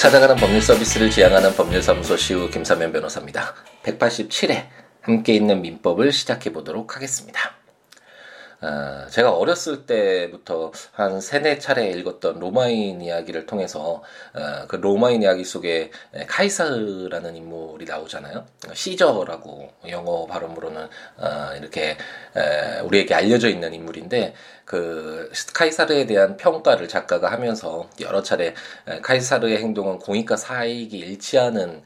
찾아가는 법률 서비스를 지향하는 법률사무소 시우 김사면 변호사입니다. 187회 함께 있는 민법을 시작해 보도록 하겠습니다. 어, 제가 어렸을 때부터 한 세네 차례 읽었던 로마인 이야기를 통해서 어, 그 로마인 이야기 속에 카이사르라는 인물이 나오잖아요. 시저라고 영어 발음으로는 어, 이렇게 에, 우리에게 알려져 있는 인물인데 그 카이사르에 대한 평가를 작가가 하면서 여러 차례 카이사르의 행동은 공익과 사익이 일치하는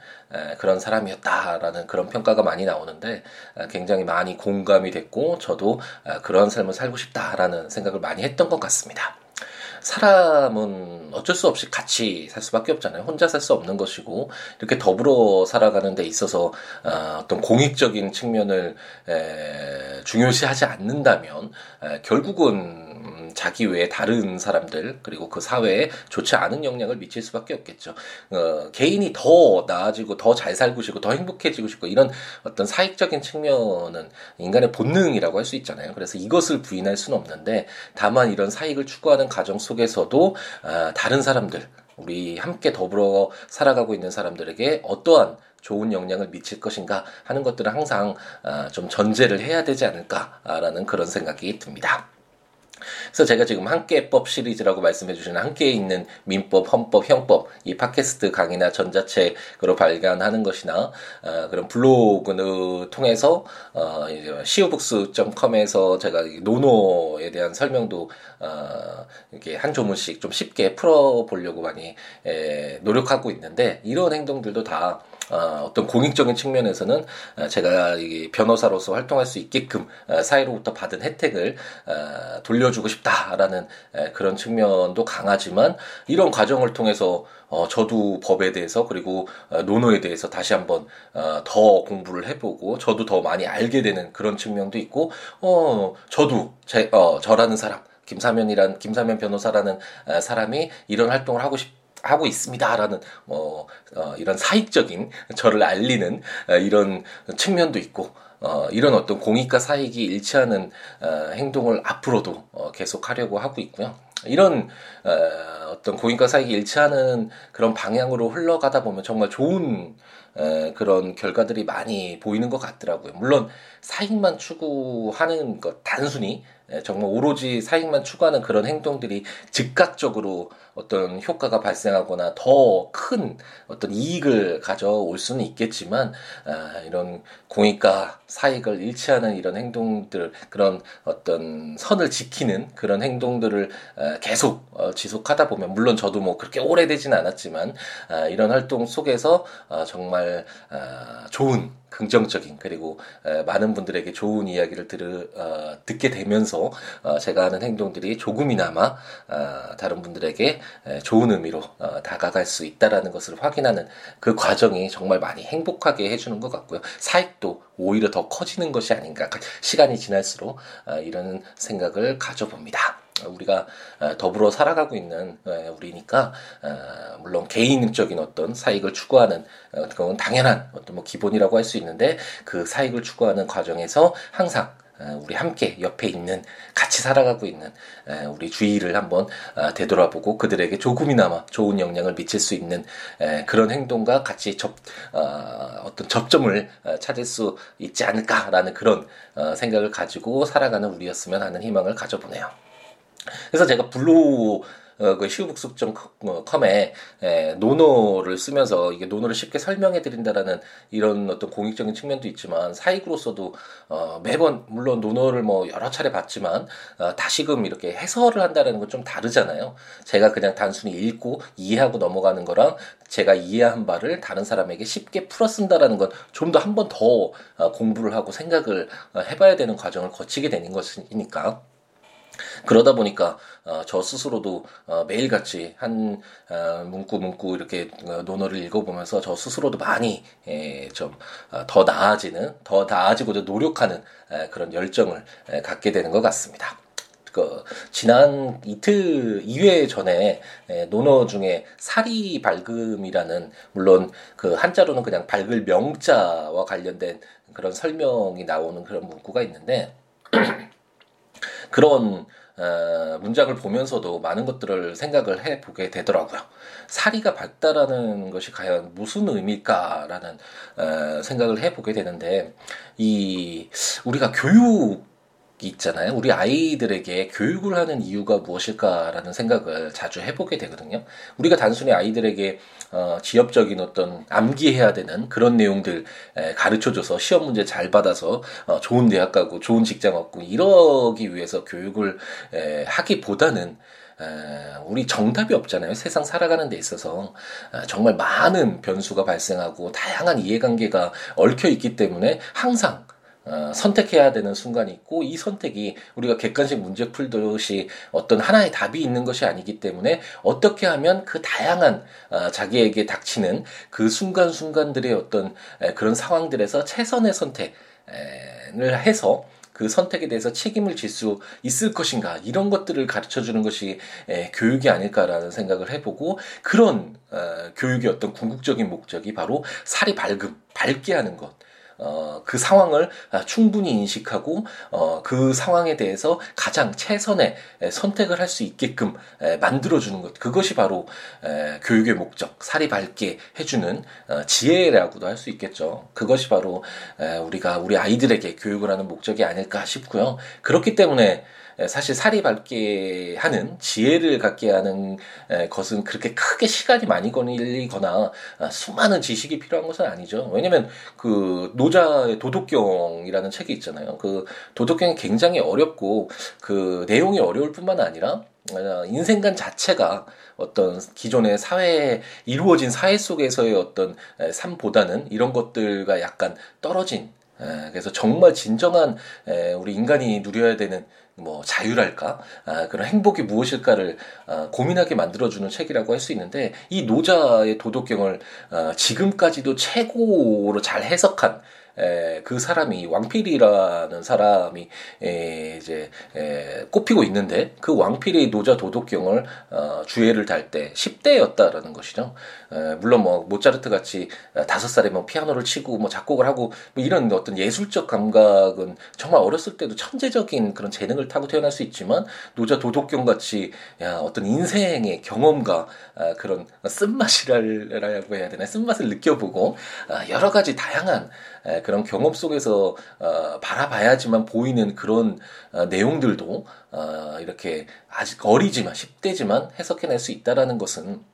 그런 사람이었다라는 그런 평가가 많이 나오는데 굉장히 많이 공감이 됐고 저도 그런 삶을 살고 싶다라는 생각을 많이 했던 것 같습니다. 사람은 어쩔 수 없이 같이 살 수밖에 없잖아요. 혼자 살 수 없는 것이고 이렇게 더불어 살아가는 데 있어서 어, 떤 공익적인 측면을 에, 중요시하지 않는다면 에, 결국은 자기 외에 다른 사람들 그리고 그 사회에 좋지 않은 영향을 미칠 수밖에 없겠죠. 어, 개인이 더 나아지고 더 잘 살고 싶고 더 행복해지고 싶고 이런 어떤 사익적인 측면은 인간의 본능이라고 할 수 있잖아요. 그래서 이것을 부인할 수는 없는데 다만 이런 사익을 추구하는 가정 속에서도 어, 다른 사람들 우리 함께 더불어 살아가고 있는 사람들에게 어떠한 좋은 영향을 미칠 것인가 하는 것들은 항상 어, 좀 전제를 해야 되지 않을까라는 그런 생각이 듭니다. 그래서 제가 지금 함께법 시리즈라고 말씀해 주시는 함께 있는 민법, 헌법, 형법 이 팟캐스트 강의나 전자책으로 발간하는 것이나 어, 그런 블로그를 통해서 어, 시우북스.com에서 제가 노노에 대한 설명도 어, 이렇게 한 조문씩 좀 쉽게 풀어 보려고 많이 에, 노력하고 있는데 이런 행동들도 다 어, 어떤 공익적인 측면에서는 어, 제가 이 변호사로서 활동할 수 있게끔 어, 사회로부터 받은 혜택을 어, 돌려주고 싶다라는 에, 그런 측면도 강하지만 이런 과정을 통해서 어, 저도 법에 대해서 그리고 어, 노노에 대해서 다시 한번 어, 더 공부를 해보고 저도 더 많이 알게 되는 그런 측면도 있고 어, 저도 제, 어, 저라는 사람 김사면이란 김사면 변호사라는 어, 사람이 이런 활동을 하고 싶 하고 있습니다라는 뭐 어, 이런 사익적인 저를 알리는 어, 이런 측면도 있고 어, 이런 어떤 공익과 사익이 일치하는 어, 행동을 앞으로도 어, 계속 하려고 하고 있고요. 이런 어, 어떤 공익과 사익이 일치하는 그런 방향으로 흘러가다 보면 정말 좋은 에, 그런 결과들이 많이 보이는 것 같더라고요. 물론 사익만 추구하는 것 단순히 예, 정말 오로지 사익만 추구하는 그런 행동들이 즉각적으로 어떤 효과가 발생하거나 더 큰 어떤 이익을 가져올 수는 있겠지만 아, 이런 공익과 사익을 일치하는 이런 행동들 그런 어떤 선을 지키는 그런 행동들을 아, 계속 어, 지속하다 보면 물론 저도 뭐 그렇게 오래되진 않았지만 아, 이런 활동 속에서 아, 정말 아, 좋은 긍정적인 그리고 많은 분들에게 좋은 이야기를 들 어, 듣게 되면서 어, 제가 하는 행동들이 조금이나마 어, 다른 분들에게 좋은 의미로 어, 다가갈 수 있다라는 것을 확인하는 그 과정이 정말 많이 행복하게 해주는 것 같고요. 사익도 오히려 더 커지는 것이 아닌가 시간이 지날수록 어, 이런 생각을 가져봅니다. 우리가 어, 더불어 살아가고 있는 어, 우리니까 어, 물론 개인적인 어떤 사익을 추구하는 그건 당연한 어떤 뭐 기본이라고 할 수 있는데 그 사익을 추구하는 과정에서 항상 우리 함께 옆에 있는 같이 살아가고 있는 우리 주위를 한번 되돌아보고 그들에게 조금이나마 좋은 영향을 미칠 수 있는 그런 행동과 같이 접 어떤 접점을 찾을 수 있지 않을까라는 그런 생각을 가지고 살아가는 우리였으면 하는 희망을 가져보네요. 그래서 제가 블루 어, 그 시우북숙.com에 에, 논어를 쓰면서 이게 논어를 쉽게 설명해 드린다라는 이런 어떤 공익적인 측면도 있지만 사익으로서도 어, 매번 물론 논어를 뭐 여러 차례 봤지만 어, 다시금 이렇게 해설을 한다는 건 좀 다르잖아요. 제가 그냥 단순히 읽고 이해하고 넘어가는 거랑 제가 이해한 바를 다른 사람에게 쉽게 풀어 쓴다라는 건 좀 더 한 번더 더 어, 공부를 하고 생각을 어, 해봐야 되는 과정을 거치게 되는 것이니까. 그러다 보니까 어, 저 스스로도 어, 매일같이 한 어, 문구 문구 이렇게 어, 논어를 읽어보면서 저 스스로도 많이 예, 좀더 어, 나아지는 더 나아지고 노력하는 에, 그런 열정을 에, 갖게 되는 것 같습니다. 그 지난 이틀 2회 전에 에, 논어 중에 사리 밝음이라는 물론 그 한자로는 그냥 밝을 명자와 관련된 그런 설명이 나오는 그런 문구가 있는데 그런 어, 문장을 보면서도 많은 것들을 생각을 해보게 되더라고요. 사리가 밝다라는 것이 과연 무슨 의미일까라는 어, 생각을 해보게 되는데 이 우리가 교육 있잖아요. 우리 아이들에게 교육을 하는 이유가 무엇일까라는 생각을 자주 해보게 되거든요. 우리가 단순히 아이들에게 어, 지엽적인 어떤 암기해야 되는 그런 내용들 가르쳐줘서 시험 문제 잘 받아서 어, 좋은 대학 가고 좋은 직장 얻고 이러기 위해서 교육을 에, 하기보다는 우리 정답이 없잖아요. 세상 살아가는 데 있어서 어, 정말 많은 변수가 발생하고 다양한 이해관계가 얽혀 있기 때문에 항상 어, 선택해야 되는 순간이 있고 이 선택이 우리가 객관식 문제 풀듯이 어떤 하나의 답이 있는 것이 아니기 때문에 어떻게 하면 그 다양한 어, 자기에게 닥치는 그 순간순간들의 어떤 에, 그런 상황들에서 최선의 선택을 해서 그 선택에 대해서 책임을 질 수 있을 것인가? 이런 것들을 가르쳐 주는 것이 에, 교육이 아닐까라는 생각을 해보고 그런 어, 교육의 어떤 궁극적인 목적이 바로 살이 밝음 밝게 하는 것 어, 그 상황을 아, 충분히 인식하고 어, 그 상황에 대해서 가장 최선의 선택을 할 수 있게끔 만들어주는 것. 그것이 바로 에, 교육의 목적 살이 밝게 해주는 어, 지혜라고도 할 수 있겠죠. 그것이 바로 에, 우리가 우리 아이들에게 교육을 하는 목적이 아닐까 싶고요. 그렇기 때문에 사실 살이 밝게 하는 지혜를 갖게 하는 것은 그렇게 크게 시간이 많이 걸리거나 아, 수많은 지식이 필요한 것은 아니죠. 왜냐면 그 노자의 도덕경이라는 책이 있잖아요. 그 도덕경이 굉장히 어렵고 그 내용이 어려울 뿐만 아니라 어, 인생관 자체가 어떤 기존의 사회에 이루어진 사회 속에서의 어떤 삶보다는 이런 것들과 약간 떨어진 그래서 정말 진정한 우리 인간이 누려야 되는 뭐 자유랄까? 아, 그런 행복이 무엇일까를 아, 고민하게 만들어주는 책이라고 할 수 있는데 이 노자의 도덕경을 아, 지금까지도 최고로 잘 해석한 에, 그 사람이 왕필이라는 사람이 에, 이제 에, 꼽히고 있는데 그 왕필의 노자 도덕경을 어, 주애를 달 때 10대였다라는 것이죠. 에, 물론 뭐 모차르트 같이 다섯 살에 뭐 피아노를 치고 뭐 작곡을 하고 뭐 이런 어떤 예술적 감각은 정말 어렸을 때도 천재적인 그런 재능을 타고 태어날 수 있지만 노자 도덕경 같이 야, 어떤 인생의 경험과 아, 그런 쓴맛이라고 해야 되나 쓴맛을 느껴보고 아, 여러 가지 다양한 그런 경험 속에서 어, 바라봐야지만 보이는 그런 어, 내용들도 어, 이렇게 아직 어리지만 10대지만 해석해낼 수 있다라는 것은 아,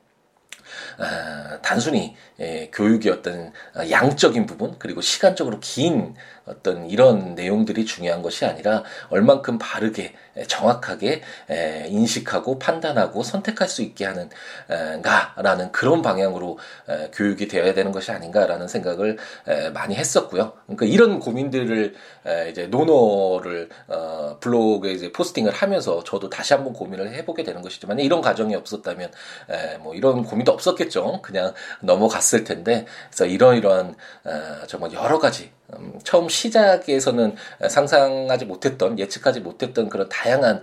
단순히 예, 교육의 어떤 양적인 부분 그리고 시간적으로 긴 어떤 이런 내용들이 중요한 것이 아니라 얼만큼 바르게 정확하게 인식하고 판단하고 선택할 수 있게 하는가라는 그런 방향으로 교육이 되어야 되는 것이 아닌가라는 생각을 많이 했었고요. 그러니까 이런 고민들을 이제 노노를 어, 블로그에 이제 포스팅을 하면서 저도 다시 한번 고민을 해보게 되는 것이지만 이런 과정이 없었다면 뭐 이런 고민도 없었 겠죠. 그냥 넘어갔을 텐데 그래서 이런 이러한 어, 정말 여러 가지 음, 처음 시작에서는 상상하지 못했던 예측하지 못했던 그런 다양한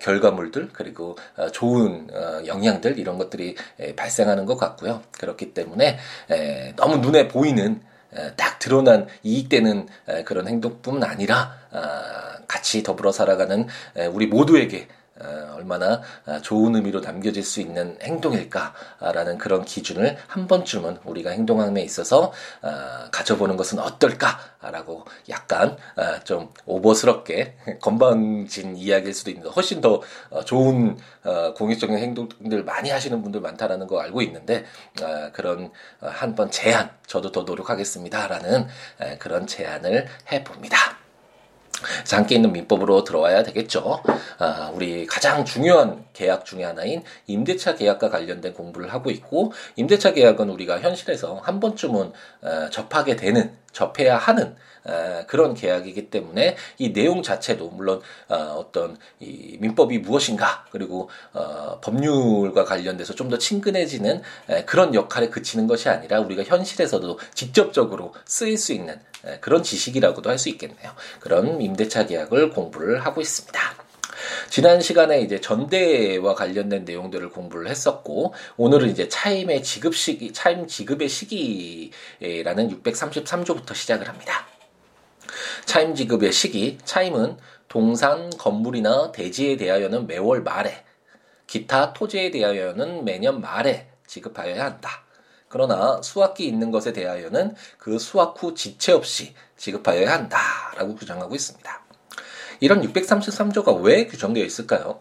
결과물들 그리고 어, 좋은 어, 영향들 이런 것들이 발생하는 것 같고요. 그렇기 때문에 너무 눈에 보이는 딱 드러난 이익되는 그런 행동뿐만 아니라 아, 같이 더불어 살아가는 우리 모두에게 어, 얼마나 어, 좋은 의미로 남겨질 수 있는 행동일까라는 그런 기준을 한 번쯤은 우리가 행동함에 있어서 어, 가져보는 것은 어떨까라고 약간 좀 오버스럽게 건방진 이야기일 수도 있는데 훨씬 더 좋은 공익적인 행동들 많이 하시는 분들 많다라는 거 알고 있는데 그런 한 번 제안 저도 더 노력하겠습니다라는 그런 제안을 해봅니다. 장기 있는 민법으로 들어와야 되겠죠. 아, 우리 가장 중요한 계약 중의 하나인 임대차 계약과 관련된 공부를 하고 있고 임대차 계약은 우리가 현실에서 한 번쯤은 어, 접하게 되는 접해야 하는 어, 그런 계약이기 때문에 이 내용 자체도 물론 어, 떤 이 민법이 무엇인가 그리고 어, 법률과 관련돼서 좀 더 친근해지는 에, 그런 역할에 그치는 것이 아니라 우리가 현실에서도 직접적으로 쓰일 수 있는 에, 그런 지식이라고도 할 수 있겠네요. 그런 임대차 계약을 공부를 하고 있습니다. 지난 시간에 이제 전대와 관련된 내용들을 공부를 했었고 오늘은 이제 차임의 지급 시기, 차임 지급의 시기라는 633조부터 시작을 합니다. 차임 지급의 시기, 차임은 동산, 건물이나 대지에 대하여는 매월 말에, 기타 토지에 대하여는 매년 말에 지급하여야 한다. 그러나 수확기 있는 것에 대하여는 그 수확 후 지체 없이 지급하여야 한다라고 규정하고 있습니다. 이런 633조가 왜 규정되어 있을까요?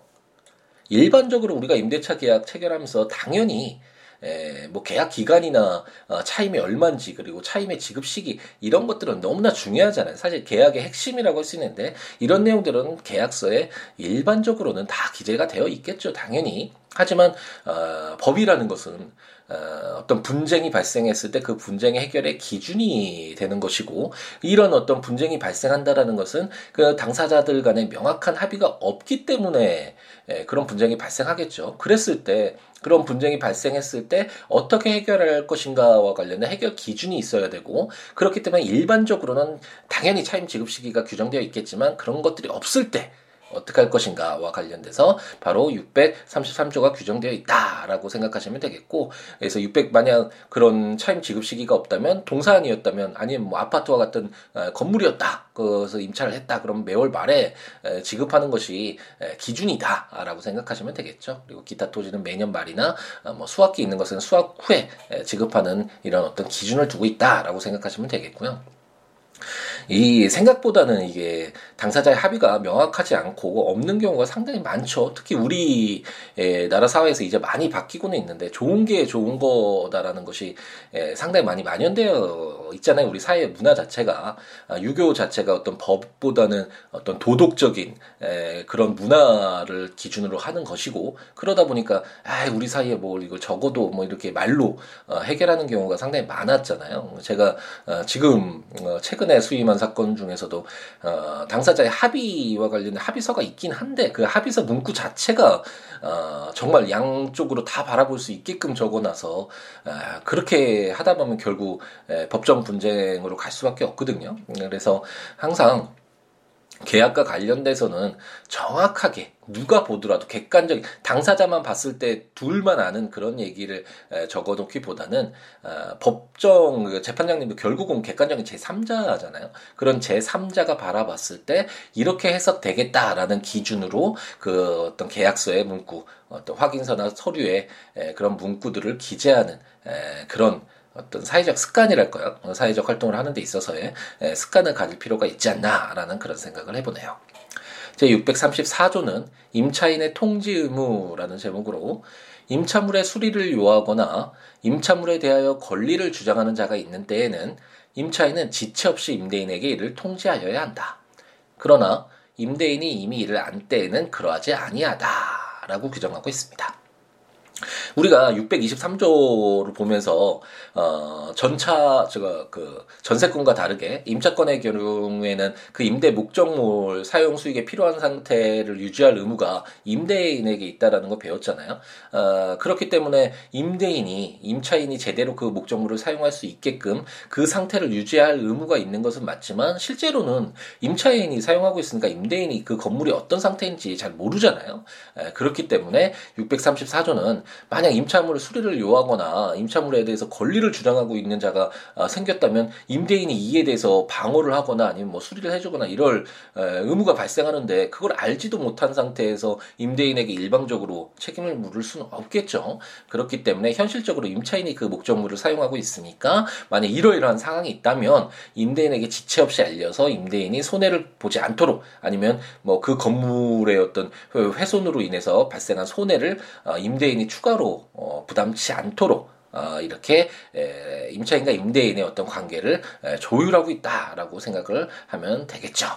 일반적으로 우리가 임대차 계약 체결하면서 당연히 에, 뭐 계약 기간이나 어, 차임이 얼마인지 그리고 차임의 지급 시기 이런 것들은 너무나 중요하잖아요. 사실 계약의 핵심이라고 할 수 있는데 이런 내용들은 계약서에 일반적으로는 다 기재가 되어 있겠죠. 당연히. 하지만 어, 법이라는 것은 어, 어떤 분쟁이 발생했을 때 그 분쟁의 해결의 기준이 되는 것이고 이런 어떤 분쟁이 발생한다라는 것은 그 당사자들 간에 명확한 합의가 없기 때문에 예, 그런 분쟁이 발생하겠죠. 그랬을 때 그런 분쟁이 발생했을 때 어떻게 해결할 것인가와 관련된 해결 기준이 있어야 되고 그렇기 때문에 일반적으로는 당연히 차임 지급 시기가 규정되어 있겠지만 그런 것들이 없을 때 어떻게 할 것인가와 관련돼서 바로 633조가 규정되어 있다라고 생각하시면 되겠고 그래서 600 만약 그런 차임 지급 시기가 없다면 동산이었다면 아니면 뭐 아파트와 같은 어, 건물이었다 그래서 임차를 했다 그러면 매월 말에 지급하는 것이 기준이다라고 생각하시면 되겠죠 그리고 기타 토지는 매년 말이나 어, 뭐 수확기 있는 것은 수확 후에 지급하는 이런 어떤 기준을 두고 있다라고 생각하시면 되겠고요. 이 생각보다는 이게 당사자의 합의가 명확하지 않고 없는 경우가 상당히 많죠. 특히 우리 나라 사회에서 이제 많이 바뀌고는 있는데 좋은 게 좋은 거다라는 것이 상당히 많이 만연되어 있잖아요. 우리 사회 문화 자체가 아, 유교 자체가 어떤 법보다는 어떤 도덕적인 그런 문화를 기준으로 하는 것이고 그러다 보니까 아 우리 사이에 뭐 이거 적어도 뭐 이렇게 말로 어, 해결하는 경우가 상당히 많았잖아요. 제가 어, 지금 어, 최근에 수임한 사건 중에서도 당 사자의 합의와 관련된 합의서가 있긴 한데 그 합의서 문구 자체가 정말 양쪽으로 다 바라볼 수 있게끔 적어놔서 그렇게 하다 보면 결국 법정 분쟁으로 갈 수밖에 없거든요. 그래서 항상 계약과 관련돼서는 정확하게 누가 보더라도 객관적인 당사자만 봤을 때 둘만 아는 그런 얘기를 적어놓기보다는 어, 법정 그 재판장님도 결국은 객관적인 제3자잖아요. 그런 제3자가 바라봤을 때 이렇게 해석되겠다라는 기준으로 그 어떤 계약서의 문구, 어떤 확인서나 서류에 그런 문구들을 기재하는 그런 어떤 사회적 습관이랄까요? 어, 사회적 활동을 하는 데 있어서의 습관을 가질 필요가 있지 않나라는 그런 생각을 해보네요. 제 634조는 임차인의 통지 의무라는 제목으로 임차물의 수리를 요하거나 임차물에 대하여 권리를 주장하는 자가 있는 때에는 임차인은 지체 없이 임대인에게 이를 통지하여야 한다. 그러나 임대인이 이미 이를 안 때에는 그러하지 아니하다라고 규정하고 있습니다. 우리가 623조를 보면서 어 전차 제가 그 전세권과 다르게 임차권의 경우에는 그 임대 목적물 사용 수익에 필요한 상태를 유지할 의무가 임대인에게 있다라는 거 배웠잖아요. 어 그렇기 때문에 임대인이 임차인이 제대로 그 목적물을 사용할 수 있게끔 그 상태를 유지할 의무가 있는 것은 맞지만 실제로는 임차인이 사용하고 있으니까 임대인이 그 건물이 어떤 상태인지 잘 모르잖아요. 에, 그렇기 때문에 634조는 만약 임차물을 수리를 요하거나 임차물에 대해서 권리를 주장하고 있는 자가 아, 생겼다면 임대인이 이에 대해서 방어를 하거나 아니면 뭐 수리를 해주거나 이럴 의무가 발생하는데 그걸 알지도 못한 상태에서 임대인에게 일방적으로 책임을 물을 수는 없겠죠. 그렇기 때문에 현실적으로 임차인이 그 목적물을 사용하고 있으니까 만약 이러이러한 상황이 있다면 임대인에게 지체 없이 알려서 임대인이 손해를 보지 않도록 아니면 뭐 그 건물의 어떤 훼손으로 인해서 발생한 손해를 어, 임대인이 추가로 어, 부담치 않도록 어, 이렇게 에, 임차인과 임대인의 어떤 관계를 에, 조율하고 있다라고 생각을 하면 되겠죠.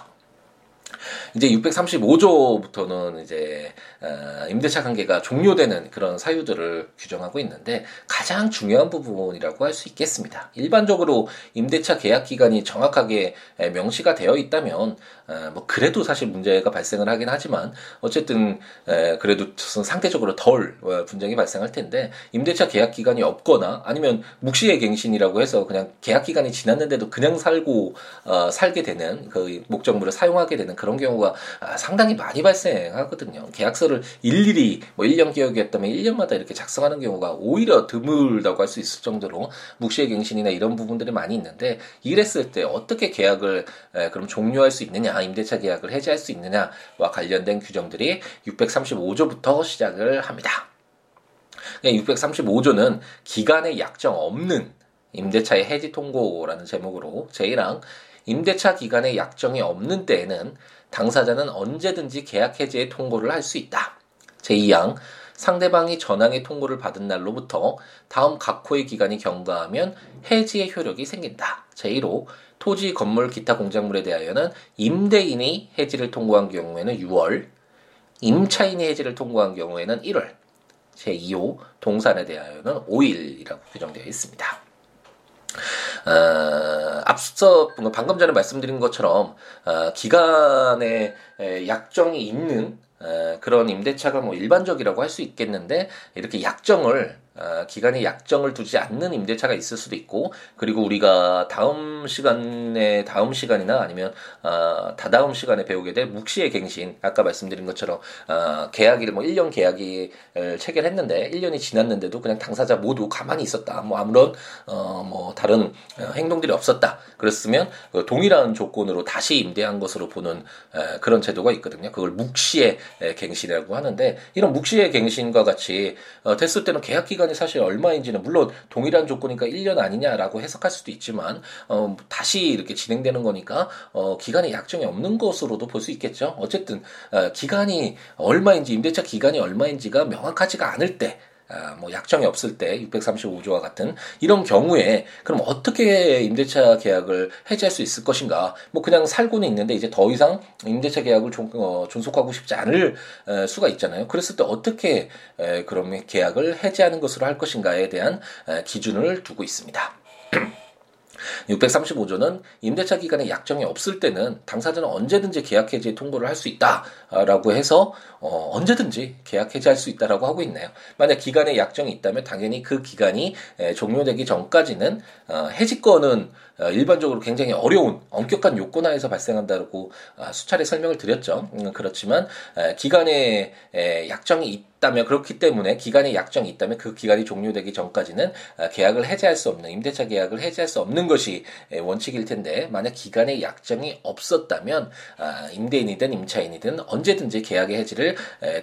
이제 635조부터는 이제 어, 임대차 관계가 종료되는 그런 사유들을 규정하고 있는데 가장 중요한 부분이라고 할 수 있겠습니다. 일반적으로 임대차 계약 기간이 정확하게 명시가 되어 있다면 에, 뭐 그래도 사실 문제가 발생을 하긴 하지만 어쨌든 에, 그래도 상대적으로 덜 어, 분쟁이 발생할 텐데 임대차 계약 기간이 없거나 아니면 묵시의 갱신이라고 해서 그냥 계약 기간이 지났는데도 그냥 살고 어, 살게 되는 그 목적물을 사용하게 되는 그런 경우가 아, 상당히 많이 발생하거든요. 계약서를 일일이 뭐 1년 계약이었다면 1년마다 이렇게 작성하는 경우가 오히려 드물다고 할 수 있을 정도로 묵시의 갱신이나 이런 부분들이 많이 있는데 이랬을 때 어떻게 계약을 에, 그럼 종료할 수 있느냐, 임대차 계약을 해지할 수 있느냐와 관련된 규정들이 635조부터 시작을 합니다. 635조는 기간의 약정 없는 임대차의 해지 통고라는 제목으로 제1항 임대차 기간의 약정이 없는 때에는 당사자는 언제든지 계약 해지의 통고를 할 수 있다. 제2항 상대방이 전항의 통고를 받은 날로부터 다음 각 호의 기간이 경과하면 해지의 효력이 생긴다. 제1호 토지, 건물, 기타 공작물에 대하여는 임대인이 해지를 통고한 경우에는 6월, 임차인이 해지를 통고한 경우에는 1월, 제2호 동산에 대하여는 5일이라고 규정되어 있습니다. 어, 앞서 방금 전에 말씀드린 것처럼 어, 기간에 약정이 있는 어, 그런 임대차가 뭐 일반적이라고 할 수 있겠는데 이렇게 약정을 어, 기간에 약정을 두지 않는 임대차가 있을 수도 있고 그리고 우리가 다음 시간에 다음 시간이나 아니면 어, 다다음 시간에 배우게 될 묵시의 갱신 아까 말씀드린 것처럼 어, 계약일 뭐 1년 계약을 체결했는데 1년이 지났는데도 그냥 당사자 모두 가만히 있었다. 뭐 아무런 어, 뭐 다른 어, 행동들이 없었다. 그랬으면 그 동일한 조건으로 다시 임대한 것으로 보는 에, 그런 제도가 있거든요. 그걸 묵시의 갱신이라고 하는데 이런 묵시의 갱신과 같이 어, 됐을 때는 계약 기간 기간이 사실 얼마인지는 물론 동일한 조건이니까 1년 아니냐라고 해석할 수도 있지만 어, 다시 이렇게 진행되는 거니까 어, 기간에 약정이 없는 것으로도 볼 수 있겠죠. 어쨌든 어, 기간이 얼마인지 임대차 기간이 얼마인지가 명확하지가 않을 때 아, 뭐 약정이 없을 때 635조와 같은 이런 경우에 그럼 어떻게 임대차 계약을 해지할 수 있을 것인가? 뭐 그냥 살고는 있는데 이제 더 이상 임대차 계약을 존, 어, 존속하고 싶지 않을 에, 수가 있잖아요. 그랬을 때 어떻게 에, 그럼 계약을 해지하는 것으로 할 것인가에 대한 에, 기준을 두고 있습니다. 635조는 임대차 기간에 약정이 없을 때는 당사자는 언제든지 계약 해지 통보를 할 수 있다라고 해서 어, 언제든지 계약 해지할 수 있다라고 하고 있네요. 만약 기간에 약정이 있다면 당연히 그 기간이 에, 종료되기 전까지는 어, 해지권은 어, 일반적으로 굉장히 어려운 엄격한 요건 하에서 발생한다고 어, 수차례 설명을 드렸죠. 음, 그렇지만 에, 기간에 에, 약정이 있 있다면 그렇기 때문에 기간에 약정이 있다면 그 기간이 종료되기 전까지는 아, 계약을 해지할 수 없는 임대차 계약을 해지할 수 없는 것이 원칙일 텐데 만약 기간에 약정이 없었다면 아, 임대인이든 임차인이든 언제든지 계약의 해지를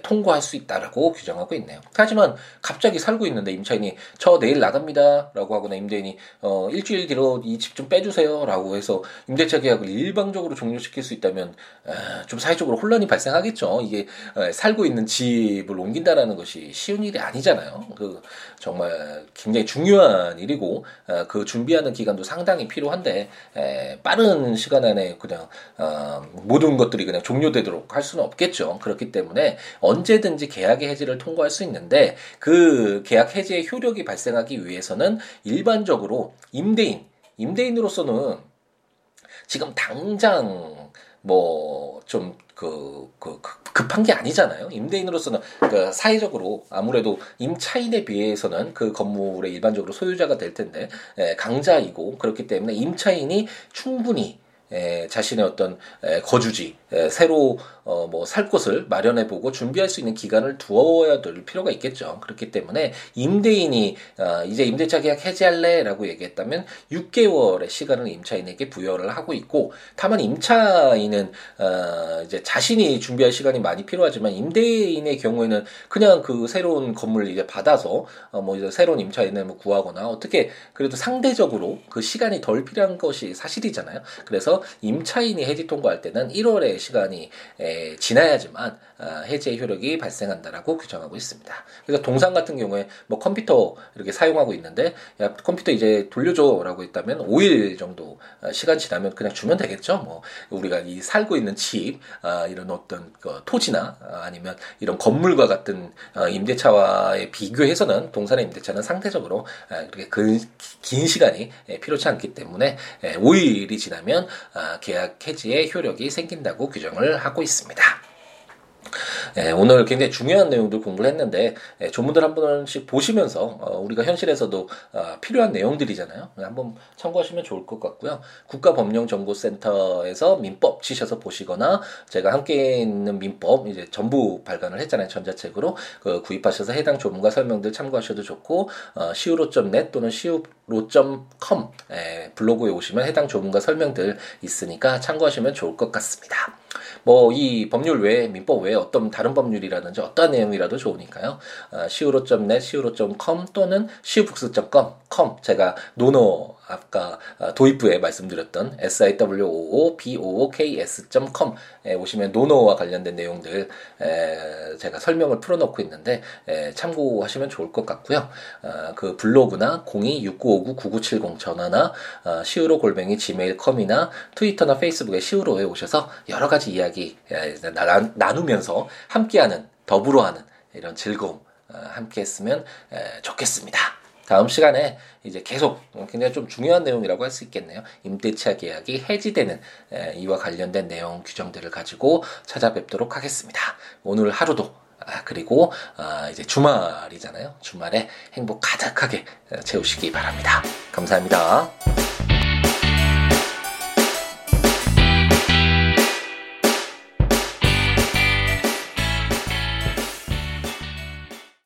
통과할 수 있다라고 규정하고 있네요. 하지만 갑자기 살고 있는데 임차인이 저 내일 나갑니다라고 하거나 임대인이 어 일주일 뒤로 이 집 좀 빼주세요라고 해서 임대차 계약을 일방적으로 종료시킬 수 있다면 아, 좀 사회적으로 혼란이 발생하겠죠. 이게 살고 있는 집을 옮긴 바뀐다라는 것이 쉬운 일이 아니잖아요. 그 정말 굉장히 중요한 일이고 어, 그 준비하는 기간도 상당히 필요한데 에, 빠른 시간 안에 그냥 어, 모든 것들이 그냥 종료되도록 할 수는 없겠죠. 그렇기 때문에 언제든지 계약의 해지를 통과할 수 있는데 그 계약 해지의 효력이 발생하기 위해서는 일반적으로 임대인 임대인으로서는 지금 당장 뭐좀 그, 그, 그, 급한 게 아니잖아요. 임대인으로서는 그 사회적으로 아무래도 임차인에 비해서는 그 건물의 일반적으로 소유자가 될 텐데 에, 강자이고 그렇기 때문에 임차인이 충분히 에, 자신의 어떤 에, 거주지 에, 새로 어, 뭐 살 곳을 마련해 보고 준비할 수 있는 기간을 두어야 될 필요가 있겠죠. 그렇기 때문에 임대인이 어, 이제 임대차 계약 해지할래라고 얘기했다면 6개월의 시간을 임차인에게 부여를 하고 있고 다만 임차인은 어, 이제 자신이 준비할 시간이 많이 필요하지만 임대인의 경우에는 그냥 그 새로운 건물을 이제 받아서 어, 뭐 이제 새로운 임차인을 뭐 구하거나 어떻게 그래도 상대적으로 그 시간이 덜 필요한 것이 사실이잖아요. 그래서 임차인이 해지 통과할 때는 1월의 시간이 에, 지나야지만 어, 해지의 효력이 발생한다라고 규정하고 있습니다. 그래서 동상 같은 경우에 뭐 컴퓨터 이렇게 사용하고 있는데 야 컴퓨터 이제 돌려줘라고 했다면 5일 정도 어, 시간 지나면 그냥 주면 되겠죠. 뭐 우리가 이 살고 있는 집 아, 이런 어떤 그 토지나 아니면 이런 건물과 같은 임대차와의 비교해서는 동산의 임대차는 상대적으로 그렇게 긴 시간이 필요치 않기 때문에 5일이 지나면 계약 해지의 효력이 생긴다고 규정을 하고 있습니다. 예, 오늘 굉장히 중요한 내용들 공부를 했는데 예, 조문들 한 번씩 보시면서 어, 우리가 현실에서도 어, 필요한 내용들이잖아요. 한번 참고하시면 좋을 것 같고요. 국가법령정보센터에서 민법 치셔서 보시거나 제가 함께 있는 민법 이제 전부 발간을 했잖아요. 전자책으로 그 구입하셔서 해당 조문과 설명들 참고하셔도 좋고 어, siwo.net 또는 siwo.com 예, 블로그에 오시면 해당 조문과 설명들 있으니까 참고하시면 좋을 것 같습니다. 뭐 이 법률 외에 민법 외에 어떤 다른 법률이라든지 어떠한 내용이라도 좋으니까요. 어, siwo.net, siwo.com 또는 siwobooks.com 제가 노노 아까 어, 도입부에 말씀드렸던 siwoobooks.com에 오시면 노노와 관련된 내용들 제가 설명을 풀어놓고 있는데 참고하시면 좋을 것 같고요. 어, 그 블로그나 026959-9970 전화나 시우로 골뱅이 gmail.com이나 트위터나 페이스북에 시우로에 오셔서 여러 가지 이야기 나누면서 함께하는 더불어 하는 이런 즐거움 함께 했으면 좋겠습니다. 다음 시간에 이제 계속 굉장히 좀 중요한 내용이라고 할 수 있겠네요. 임대차 계약이 해지되는 이와 관련된 내용 규정들을 가지고 찾아뵙도록 하겠습니다. 오늘 하루도 아, 그리고 아, 이제 주말이잖아요. 주말에 행복 가득하게 채우시기 바랍니다. 감사합니다.